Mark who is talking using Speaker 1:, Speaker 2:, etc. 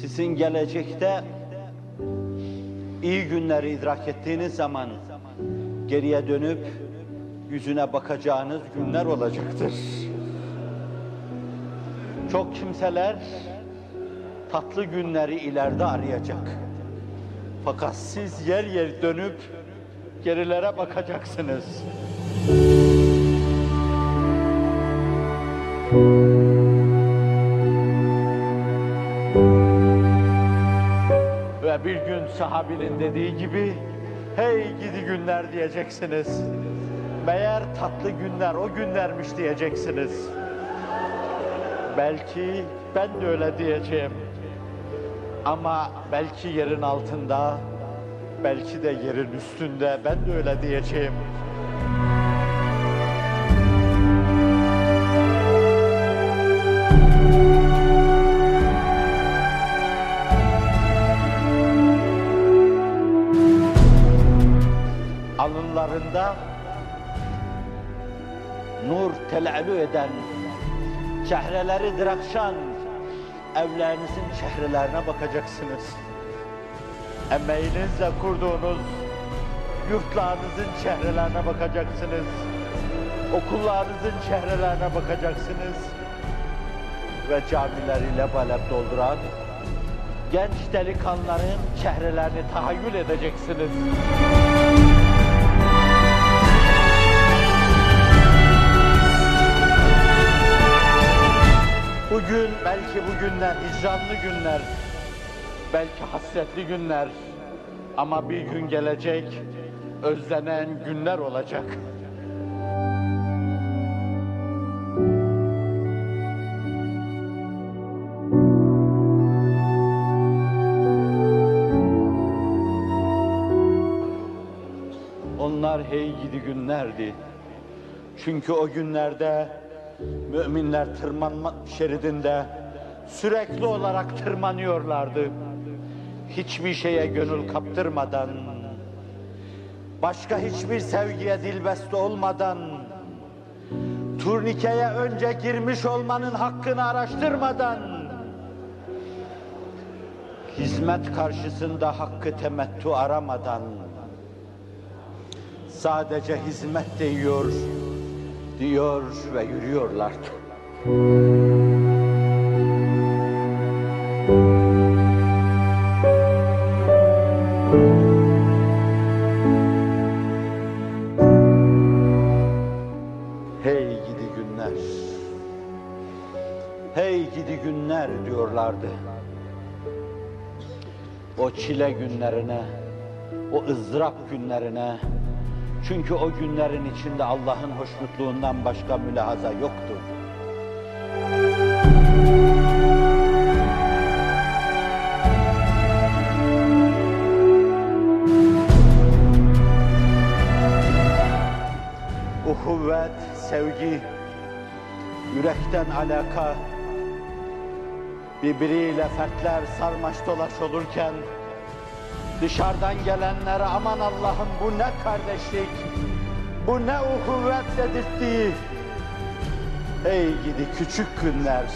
Speaker 1: Sizin gelecekte iyi günleri idrak ettiğiniz zaman geriye dönüp yüzüne bakacağınız günler olacaktır. Çok kimseler tatlı günleri ileride arayacak. Fakat siz yer yer dönüp gerilere bakacaksınız. Bir gün sahabinin dediği gibi hey gidi günler diyeceksiniz. Meğer tatlı günler o günlermiş diyeceksiniz. Belki ben de öyle diyeceğim. Ama belki yerin altında, belki de yerin üstünde ben de öyle diyeceğim. Nur telelü eden, çehreleri dirakşan evlerinizin çehrelerine bakacaksınız. Emeğinizle kurduğunuz yurtlarınızın çehrelerine bakacaksınız. Okullarınızın çehrelerine bakacaksınız. Ve camileri lebalep dolduran genç delikanlıların çehrelerini tahayyül edeceksiniz. Belki bu günler hicranlı günler, belki hasretli günler ama bir gün gelecek özlenen günler olacak. Onlar hey gidi günlerdi. Çünkü o günlerde müminler tırmanma şeridinde sürekli olarak tırmanıyorlardı. Hiçbir şeye gönül kaptırmadan, başka hiçbir sevgiye dilbest olmadan, turnikeye önce girmiş olmanın hakkını araştırmadan, hizmet karşısında hakkı temettü aramadan, sadece hizmet diyor, diyor ve yürüyorlardı. Hey gidi günler diyorlardı. O çile günlerine, o ızdırap günlerine, çünkü o günlerin içinde Allah'ın hoşnutluğundan başka mülahaza yoktu. Uhuvvet, sevgi, yürekten alaka, birbiriyle fertler sarmaş dolaş olurken, Dışarıdan gelenlere aman Allah'ım bu ne kardeşlik, bu ne uhuvvet dedirttiği. Ey gidi küçük günler.